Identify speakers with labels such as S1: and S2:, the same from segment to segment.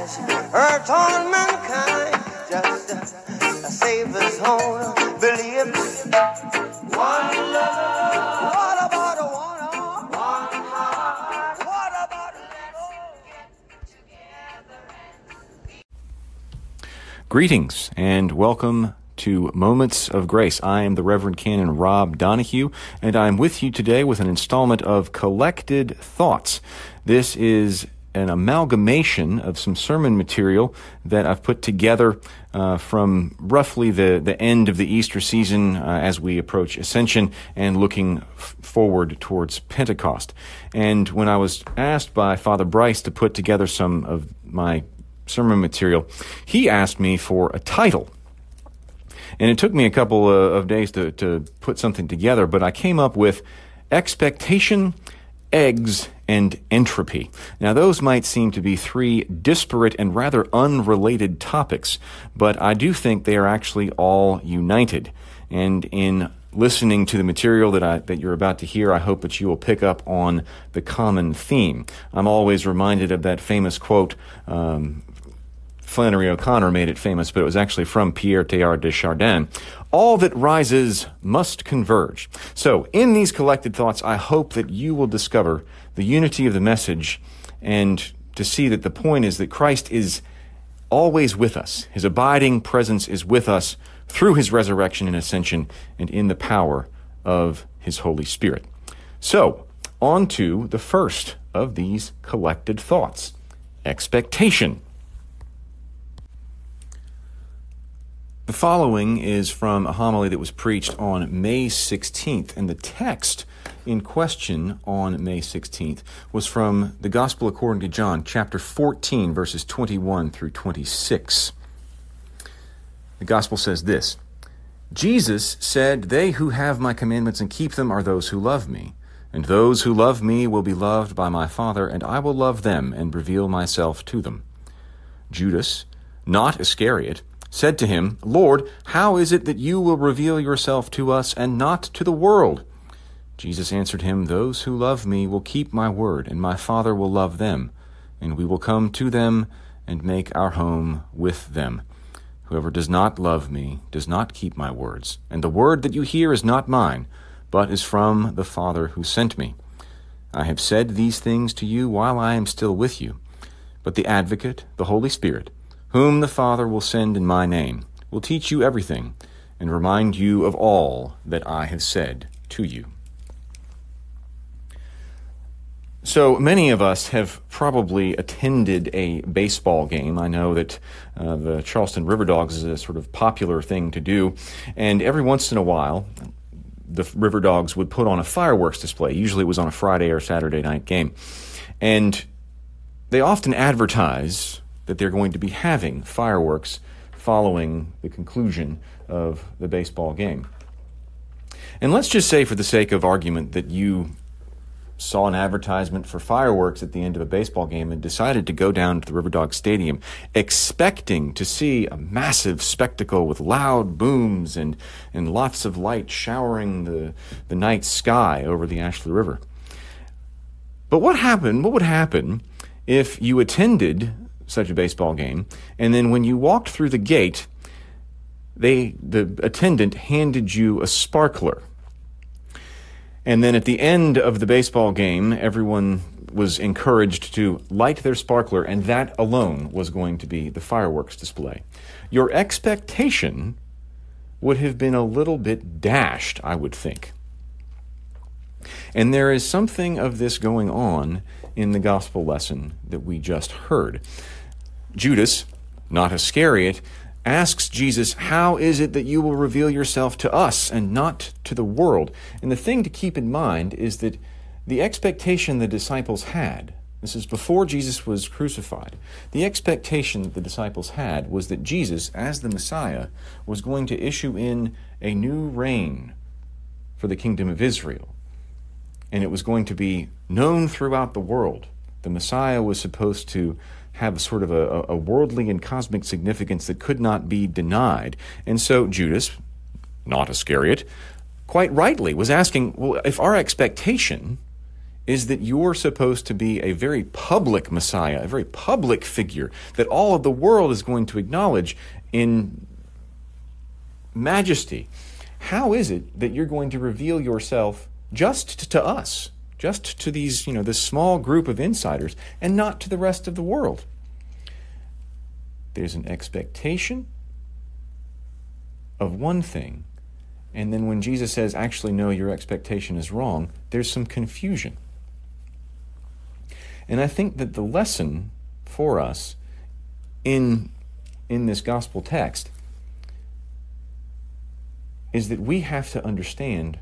S1: hurt all mankind? Just a Savior's own belief. One love. What about a one heart? One heart. What about a
S2: Greetings and welcome to Moments of Grace. I am the Reverend Canon Rob Donahue, and I'm with you today with an installment of Collected Thoughts. This is an amalgamation of some sermon material that I've put together uh, from roughly the, the end of the Easter season uh, as we approach Ascension and looking f- forward towards Pentecost. And when I was asked by Father Bryce to put together some of my sermon material, he asked me for a title. And it took me a couple uh, of days to, to put something together, but I came up with expectation, eggs, and entropy. Now, those might seem to be three disparate and rather unrelated topics, but I do think they are actually all united. And in listening to the material that I, that you're about to hear, I hope that you will pick up on the common theme. I'm always reminded of that famous quote um, Flannery O'Connor made it famous, but it was actually from Pierre Teilhard de Chardin. All that rises must converge. So, in these collected thoughts, I hope that you will discover the unity of the message and to see that the point is that Christ is always with us. His abiding presence is with us through his resurrection and ascension and in the power of his Holy Spirit. So, on to the first of these collected thoughts expectation. The following is from a homily that was preached on May 16th, and the text in question on May 16th was from the Gospel according to John, chapter 14, verses 21 through 26. The Gospel says this Jesus said, They who have my commandments and keep them are those who love me. And those who love me will be loved by my Father, and I will love them and reveal myself to them. Judas, not Iscariot, said to him, Lord, how is it that you will reveal yourself to us and not to the world? Jesus answered him, Those who love me will keep my word, and my Father will love them, and we will come to them and make our home with them. Whoever does not love me does not keep my words, and the word that you hear is not mine, but is from the Father who sent me. I have said these things to you while I am still with you. But the Advocate, the Holy Spirit, whom the Father will send in my name, will teach you everything and remind you of all that I have said to you. So many of us have probably attended a baseball game. I know that uh, the Charleston River Dogs is a sort of popular thing to do, and every once in a while, the River Dogs would put on a fireworks display. Usually it was on a Friday or Saturday night game. And they often advertise that they're going to be having fireworks following the conclusion of the baseball game. And let's just say, for the sake of argument, that you saw an advertisement for fireworks at the end of a baseball game and decided to go down to the River Dog Stadium expecting to see a massive spectacle with loud booms and, and lots of light showering the, the night sky over the Ashley River. But what happened? What would happen if you attended such a baseball game and then when you walked through the gate, they the attendant handed you a sparkler and then at the end of the baseball game, everyone was encouraged to light their sparkler, and that alone was going to be the fireworks display. Your expectation would have been a little bit dashed, I would think. And there is something of this going on in the gospel lesson that we just heard. Judas, not Iscariot, asks Jesus, How is it that you will reveal yourself to us and not to the world? And the thing to keep in mind is that the expectation the disciples had This is before Jesus was crucified. The expectation that the disciples had was that Jesus, as the Messiah, was going to issue in a new reign for the kingdom of Israel. And it was going to be known throughout the world. The Messiah was supposed to have sort of a, a worldly and cosmic significance that could not be denied. And so Judas, not Iscariot, quite rightly was asking, well, if our expectation is that you're supposed to be a very public Messiah, a very public figure that all of the world is going to acknowledge in majesty. How is it that you're going to reveal yourself just to us, just to these, you know, this small group of insiders, and not to the rest of the world? There's an expectation of one thing, and then when Jesus says, actually, no, your expectation is wrong, there's some confusion. And I think that the lesson for us in, in this gospel text is that we have to understand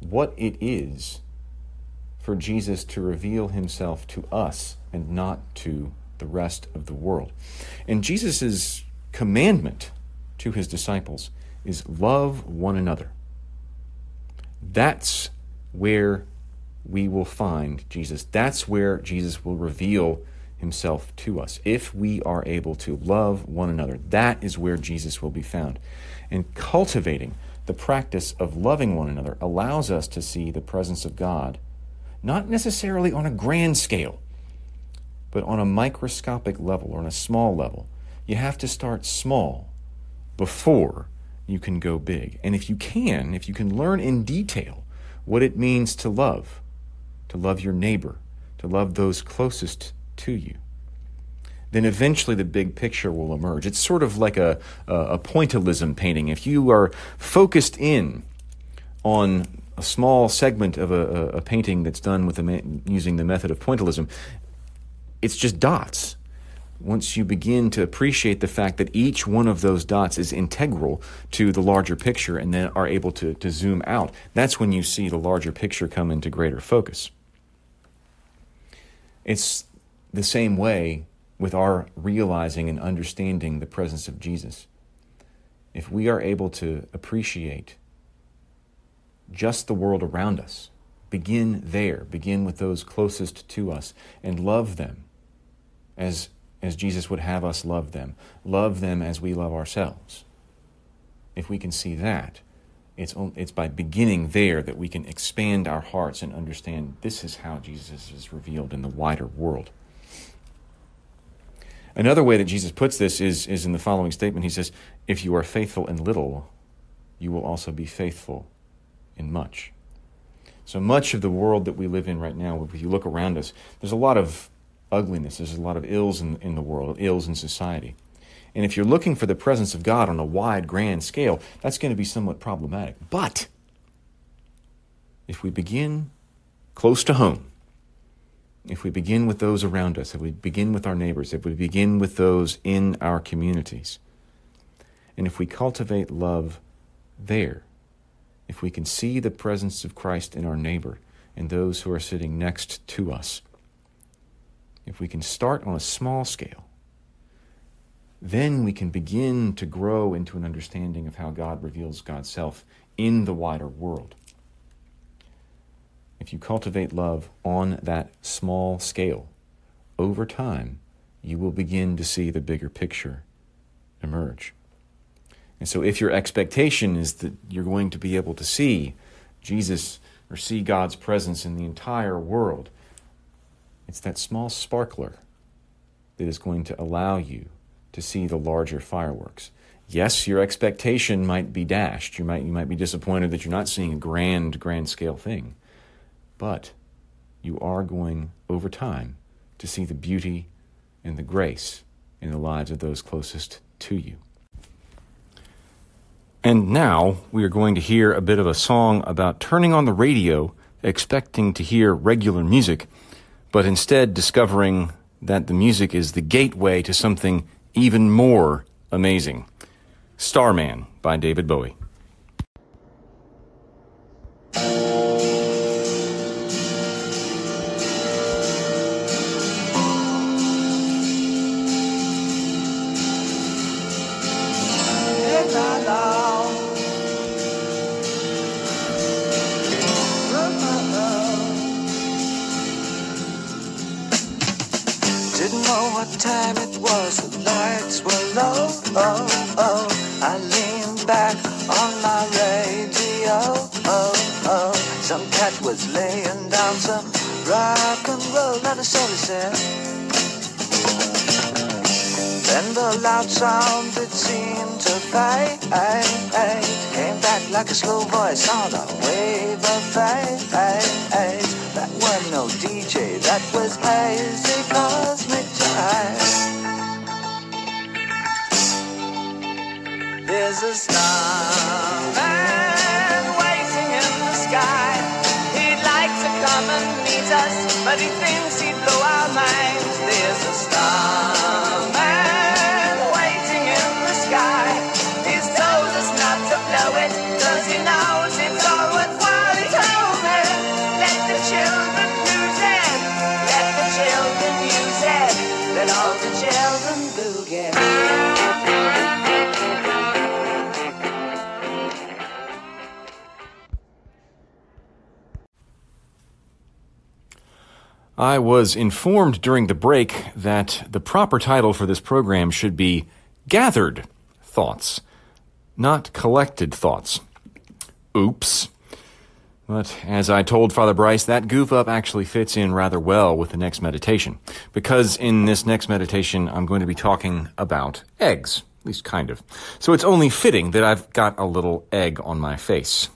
S2: what it is for Jesus to reveal himself to us and not to the rest of the world. And Jesus' commandment to his disciples is love one another. That's where we will find Jesus. That's where Jesus will reveal himself to us. If we are able to love one another, that is where Jesus will be found. And cultivating the practice of loving one another allows us to see the presence of God, not necessarily on a grand scale, but on a microscopic level or on a small level. You have to start small before you can go big. And if you can, if you can learn in detail what it means to love, to love your neighbor, to love those closest to you, then eventually the big picture will emerge. It's sort of like a, a, pointillism painting. If you are focused in on a small segment of a, a painting that's done with using the method of pointillism, it's just dots. Once you begin to appreciate the fact that each one of those dots is integral to the larger picture and then are able to, to zoom out, that's when you see the larger picture come into greater focus. It's the same way with our realizing and understanding the presence of Jesus. If we are able to appreciate just the world around us, begin there, begin with those closest to us, and love them as, as Jesus would have us love them, love them as we love ourselves. If we can see that, it's, it's by beginning there that we can expand our hearts and understand this is how Jesus is revealed in the wider world. Another way that Jesus puts this is, is in the following statement. He says, If you are faithful in little, you will also be faithful in much. So much of the world that we live in right now, if you look around us, there's a lot of ugliness, there's a lot of ills in, in the world, ills in society. And if you're looking for the presence of God on a wide, grand scale, that's going to be somewhat problematic. But if we begin close to home, if we begin with those around us, if we begin with our neighbors, if we begin with those in our communities, and if we cultivate love there, if we can see the presence of Christ in our neighbor and those who are sitting next to us, if we can start on a small scale, then we can begin to grow into an understanding of how God reveals God's self in the wider world. If you cultivate love on that small scale, over time, you will begin to see the bigger picture emerge. And so, if your expectation is that you're going to be able to see Jesus or see God's presence in the entire world, it's that small sparkler that is going to allow you to see the larger fireworks. Yes, your expectation might be dashed. You might, you might be disappointed that you're not seeing a grand, grand scale thing. But you are going, over time, to see the beauty and the grace in the lives of those closest to you. And now we are going to hear a bit of a song about turning on the radio, expecting to hear regular music, but instead discovering that the music is the gateway to something even more amazing. Starman by David Bowie.
S3: Time it was, the lights were low. Oh, oh. I leaned back on my radio. Oh, oh. Some cat was laying down some rock and roll, not a soul said. Then the loud sound that seemed to fade came back like a slow voice on a wave of fate. That was no DJ, that was hazy cosmic There's a starman waiting in the sky. He'd like to come and meet us, but he thinks he'd blow our minds.
S2: I was informed during the break that the proper title for this program should be Gathered Thoughts, not Collected Thoughts. Oops. But as I told Father Bryce, that goof up actually fits in rather well with the next meditation. Because in this next meditation, I'm going to be talking about eggs. At least kind of. So it's only fitting that I've got a little egg on my face.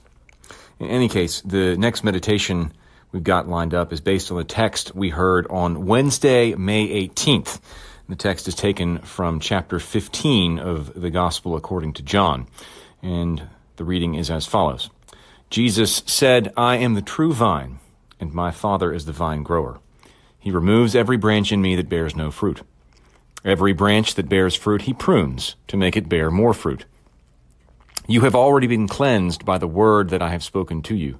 S2: In any case, the next meditation we've got lined up is based on the text we heard on Wednesday, May 18th. The text is taken from chapter 15 of the Gospel according to John. And the reading is as follows Jesus said, I am the true vine, and my Father is the vine grower. He removes every branch in me that bears no fruit. Every branch that bears fruit, he prunes to make it bear more fruit. You have already been cleansed by the word that I have spoken to you.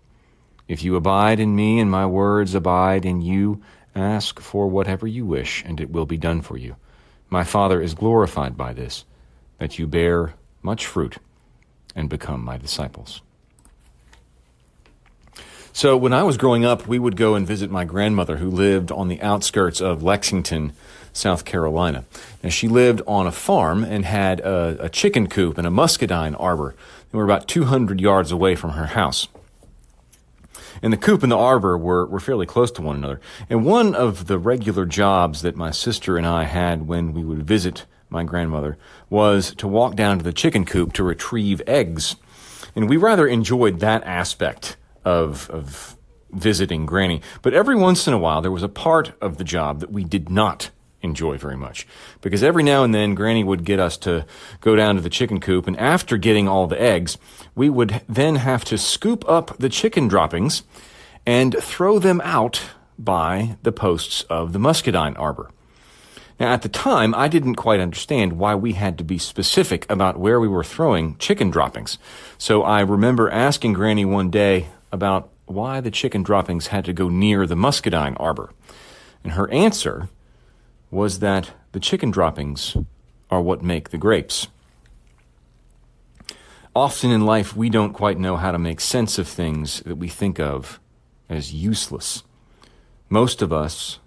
S2: If you abide in me and my words abide in you, ask for whatever you wish, and it will be done for you. My Father is glorified by this, that you bear much fruit and become my disciples. So, when I was growing up, we would go and visit my grandmother who lived on the outskirts of Lexington, South Carolina. Now, she lived on a farm and had a, a chicken coop and a muscadine arbor. They were about 200 yards away from her house. And the coop and the arbor were, were fairly close to one another. And one of the regular jobs that my sister and I had when we would visit my grandmother was to walk down to the chicken coop to retrieve eggs. And we rather enjoyed that aspect of, of visiting Granny. But every once in a while, there was a part of the job that we did not enjoy very much. Because every now and then, Granny would get us to go down to the chicken coop, and after getting all the eggs, we would then have to scoop up the chicken droppings and throw them out by the posts of the muscadine arbor. Now, at the time, I didn't quite understand why we had to be specific about where we were throwing chicken droppings. So I remember asking Granny one day about why the chicken droppings had to go near the muscadine arbor. And her answer was that the chicken droppings are what make the grapes. Often in life, we don't quite know how to make sense of things that we think of as useless. Most of us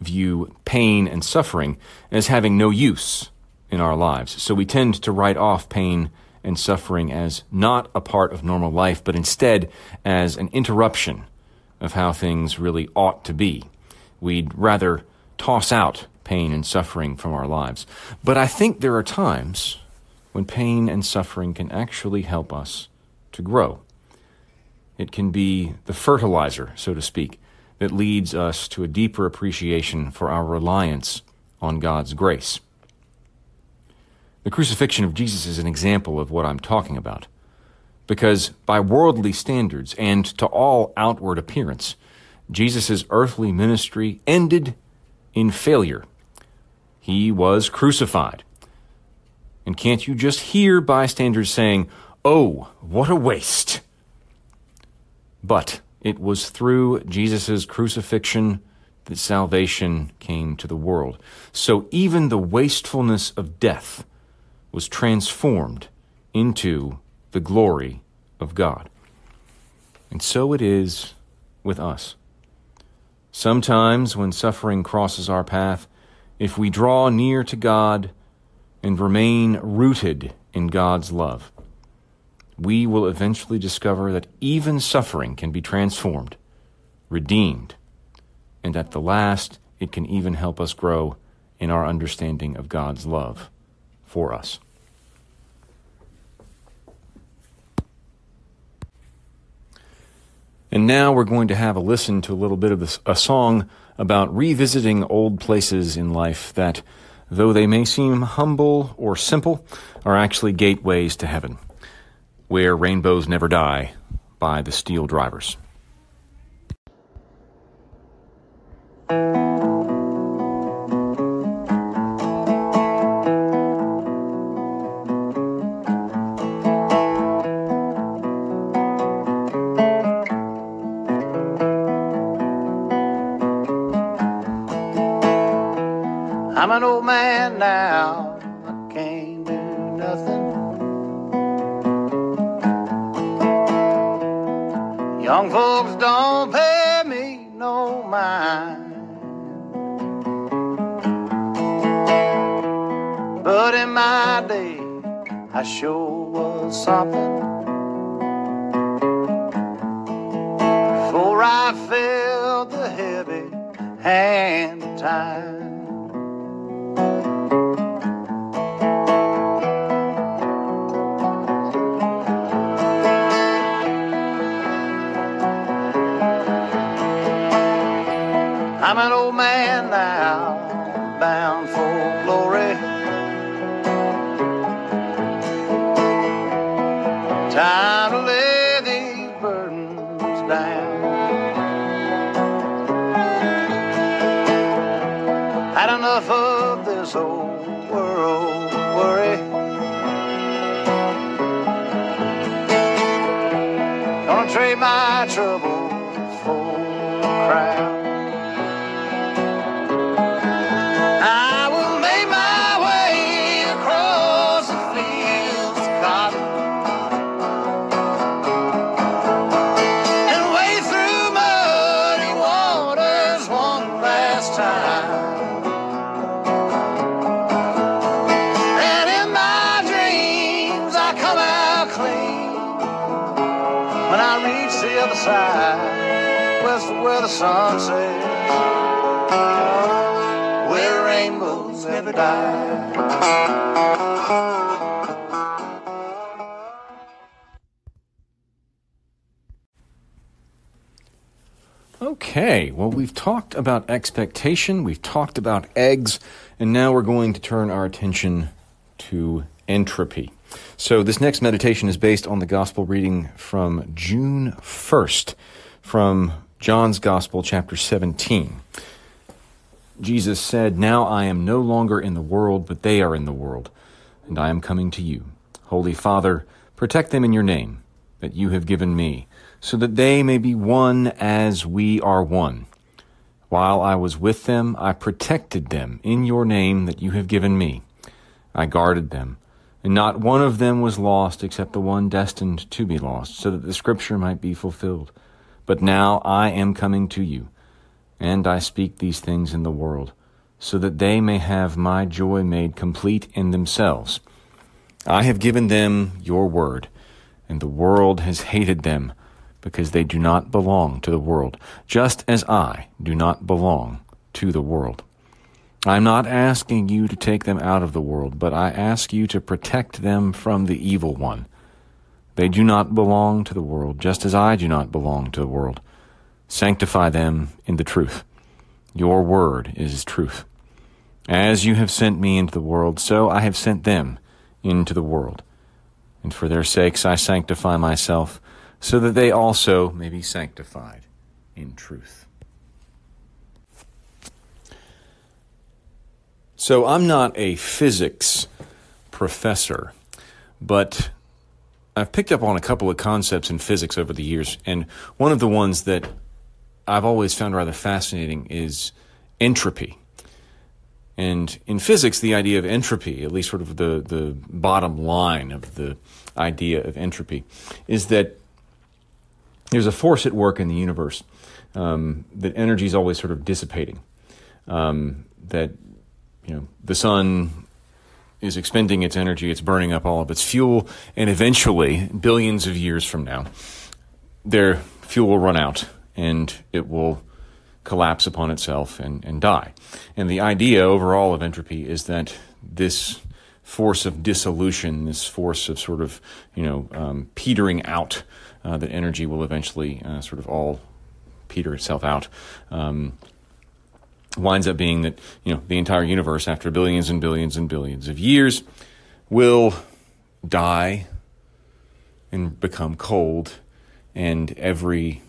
S2: view pain and suffering as having no use in our lives, so we tend to write off pain and suffering as not a part of normal life, but instead as an interruption of how things really ought to be. We'd rather toss out pain and suffering from our lives. But I think there are times when pain and suffering can actually help us to grow. It can be the fertilizer, so to speak, that leads us to a deeper appreciation for our reliance on God's grace. The crucifixion of Jesus is an example of what I'm talking about. Because by worldly standards and to all outward appearance, Jesus' earthly ministry ended in failure. He was crucified. And can't you just hear bystanders saying, Oh, what a waste! But it was through Jesus' crucifixion that salvation came to the world. So even the wastefulness of death was transformed into the glory of God. And so it is with us. Sometimes, when suffering crosses our path, if we draw near to God and remain rooted in God's love, we will eventually discover that even suffering can be transformed, redeemed, and at the last, it can even help us grow in our understanding of God's love for us. And now we're going to have a listen to a little bit of a song about revisiting old places in life that, though they may seem humble or simple, are actually gateways to heaven. Where Rainbows Never Die by the Steel Drivers.
S4: I'm an old man now, bound for glory. Time to lay these burdens down. Had enough of this old world worry. Gonna trade my troubles Come out clean when I reach the other side, west where the sun sets where rainbows never die.
S2: Okay, well, we've talked about expectation, we've talked about eggs, and now we're going to turn our attention to entropy. So, this next meditation is based on the gospel reading from June 1st from John's Gospel, chapter 17. Jesus said, Now I am no longer in the world, but they are in the world, and I am coming to you. Holy Father, protect them in your name that you have given me, so that they may be one as we are one. While I was with them, I protected them in your name that you have given me. I guarded them, and not one of them was lost except the one destined to be lost, so that the scripture might be fulfilled. But now I am coming to you, and I speak these things in the world, so that they may have my joy made complete in themselves. I have given them your word, and the world has hated them, because they do not belong to the world, just as I do not belong to the world. I am not asking you to take them out of the world, but I ask you to protect them from the evil one. They do not belong to the world, just as I do not belong to the world. Sanctify them in the truth. Your word is truth. As you have sent me into the world, so I have sent them into the world. And for their sakes I sanctify myself, so that they also may be sanctified in truth. So I'm not a physics professor, but I've picked up on a couple of concepts in physics over the years, and one of the ones that I've always found rather fascinating is entropy. And in physics, the idea of entropy, at least sort of the, the bottom line of the idea of entropy, is that there's a force at work in the universe, um, that energy is always sort of dissipating. Um, that you know the sun is expending its energy, it's burning up all of its fuel, and eventually, billions of years from now, their fuel will run out and it will collapse upon itself and, and die. And the idea overall of entropy is that this force of dissolution, this force of sort of, you know, um, petering out, uh, that energy will eventually uh, sort of all peter itself out. Um, winds up being that you know the entire universe after billions and billions and billions of years will die and become cold and every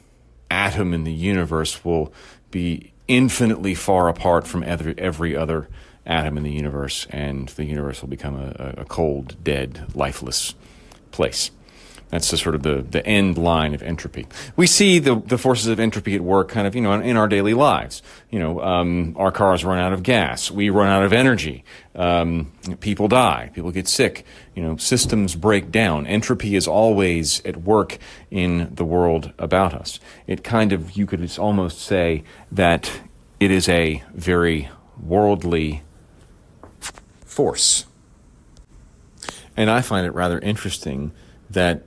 S2: atom in the universe will be infinitely far apart from every, other atom in the universe and the universe will become a, a cold dead lifeless place that's the sort of the, the end line of entropy. We see the, the forces of entropy at work kind of, you know, in, our daily lives. You know, um, our cars run out of gas. We run out of energy. Um, people die. People get sick. You know, systems break down. Entropy is always at work in the world about us. It kind of, you could almost say that it is a very worldly force. And I find it rather interesting that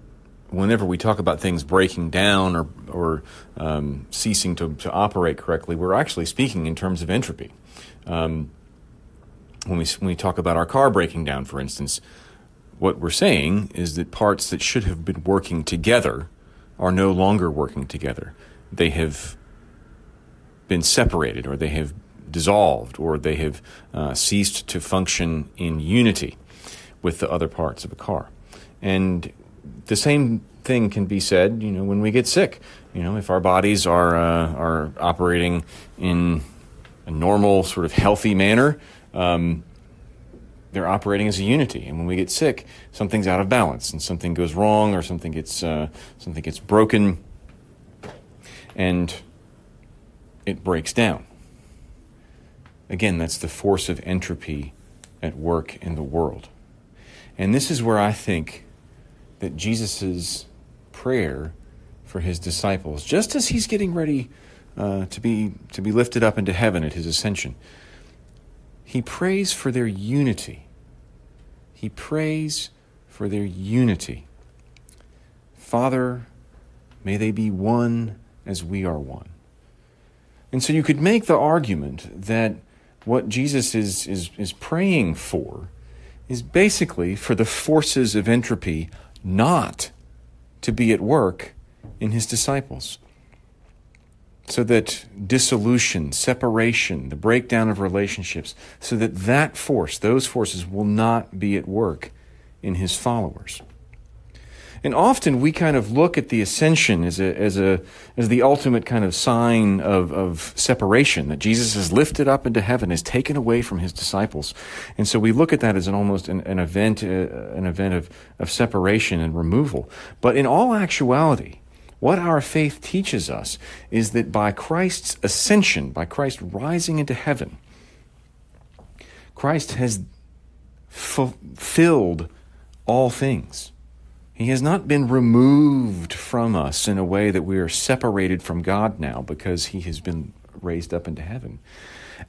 S2: whenever we talk about things breaking down or, or um, ceasing to, to operate correctly, we're actually speaking in terms of entropy. Um, when, we, when we talk about our car breaking down, for instance, what we're saying is that parts that should have been working together are no longer working together. They have been separated, or they have dissolved, or they have uh, ceased to function in unity with the other parts of a car. And the same thing can be said, you know, when we get sick. You know, if our bodies are uh, are operating in a normal, sort of healthy manner, um, they're operating as a unity. And when we get sick, something's out of balance, and something goes wrong, or something gets uh, something gets broken, and it breaks down. Again, that's the force of entropy at work in the world. And this is where I think that Jesus' prayer for his disciples, just as he's getting ready uh, to, be, to be lifted up into heaven at his ascension, he prays for their unity. He prays for their unity. Father, may they be one as we are one. And so you could make the argument that what Jesus is, is, is praying for is basically for the forces of entropy not to be at work in his disciples. So that dissolution, separation, the breakdown of relationships, so that that force, those forces, will not be at work in his followers. And often we kind of look at the ascension as a, as a, as the ultimate kind of sign of, of separation, that Jesus is lifted up into heaven, is taken away from his disciples. And so we look at that as an almost an, an event, uh, an event of, of separation and removal. But in all actuality, what our faith teaches us is that by Christ's ascension, by Christ rising into heaven, Christ has fulfilled all things. He has not been removed from us in a way that we are separated from God now because he has been raised up into heaven.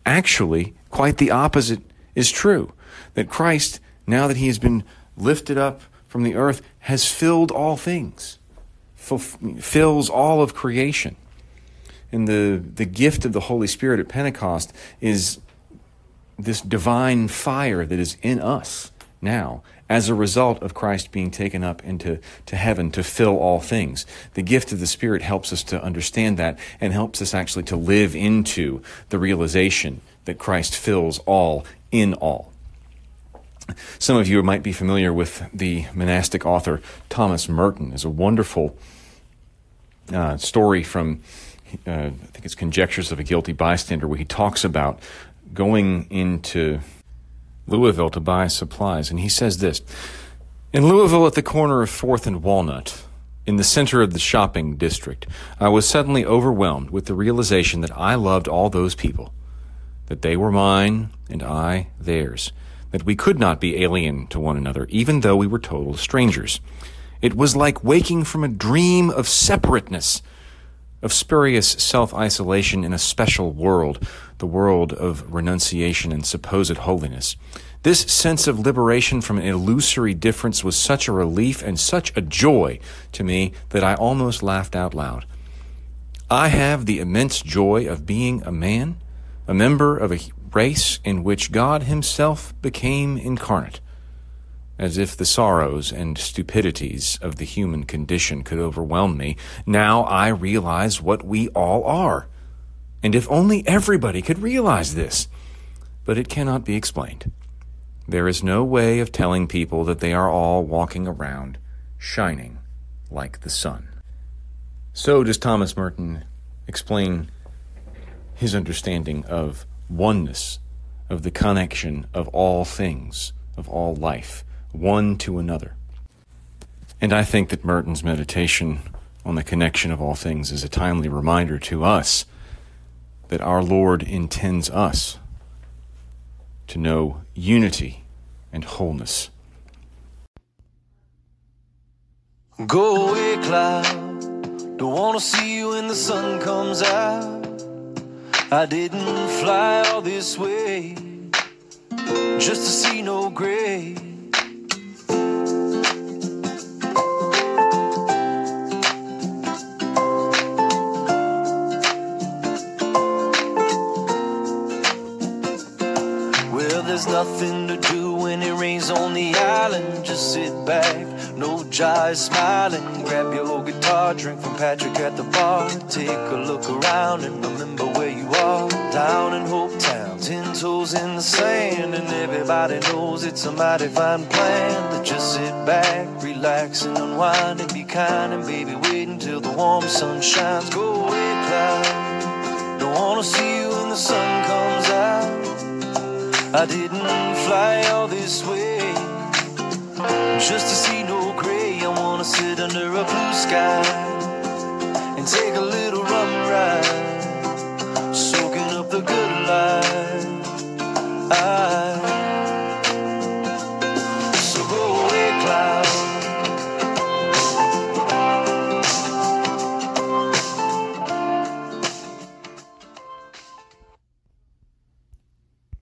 S2: Actually, quite the opposite is true. That Christ, now that he has been lifted up from the earth, has filled all things, fills all of creation. And the, the gift of the Holy Spirit at Pentecost is this divine fire that is in us now as a result of Christ being taken up into to heaven to fill all things. The gift of the Spirit helps us to understand that and helps us actually to live into the realization that Christ fills all in all. Some of you might be familiar with the monastic author Thomas Merton. It's a wonderful uh, story from, uh, I think it's Conjectures of a Guilty Bystander, where he talks about going into Louisville to buy supplies, and he says this In Louisville, at the corner of 4th and Walnut, in the center of the shopping district, I was suddenly overwhelmed with the realization that I loved all those people, that they were mine and I theirs, that we could not be alien to one another, even though we were total strangers. It was like waking from a dream of separateness, of spurious self isolation in a special world, the world of renunciation and supposed holiness. This sense of liberation from an illusory difference was such a relief and such a joy to me that I almost laughed out loud. I have the immense joy of being a man, a member of a race in which God Himself became incarnate, as if the sorrows and stupidities of the human condition could overwhelm me. Now I realize what we all are. And if only everybody could realize this. But it cannot be explained. There is no way of telling people that they are all walking around shining like the sun. So does Thomas Merton explain his understanding of oneness, of the connection of all things, of all life, one to another. And I think that Merton's meditation on the connection of all things is a timely reminder to us that our Lord intends us to know unity and wholeness.
S5: Go away, cloud. Don't wanna see you when the sun comes out. I didn't fly all this way just to see no gray. Nothing to do when it rains on the island. Just sit back, no jive, smiling. Grab your guitar, drink from Patrick at the bar. Take a look around and remember where you are. Down in Hope Town, ten toes in the sand, and everybody knows it's a mighty fine plan to just sit back, relax and unwind and be kind. And baby, wait until the warm sun shines. Go away, cloud. Don't wanna see you when the sun comes. I didn't fly all this way just to see no gray. I wanna sit under a blue sky and take a little rum ride, soaking up the good life. I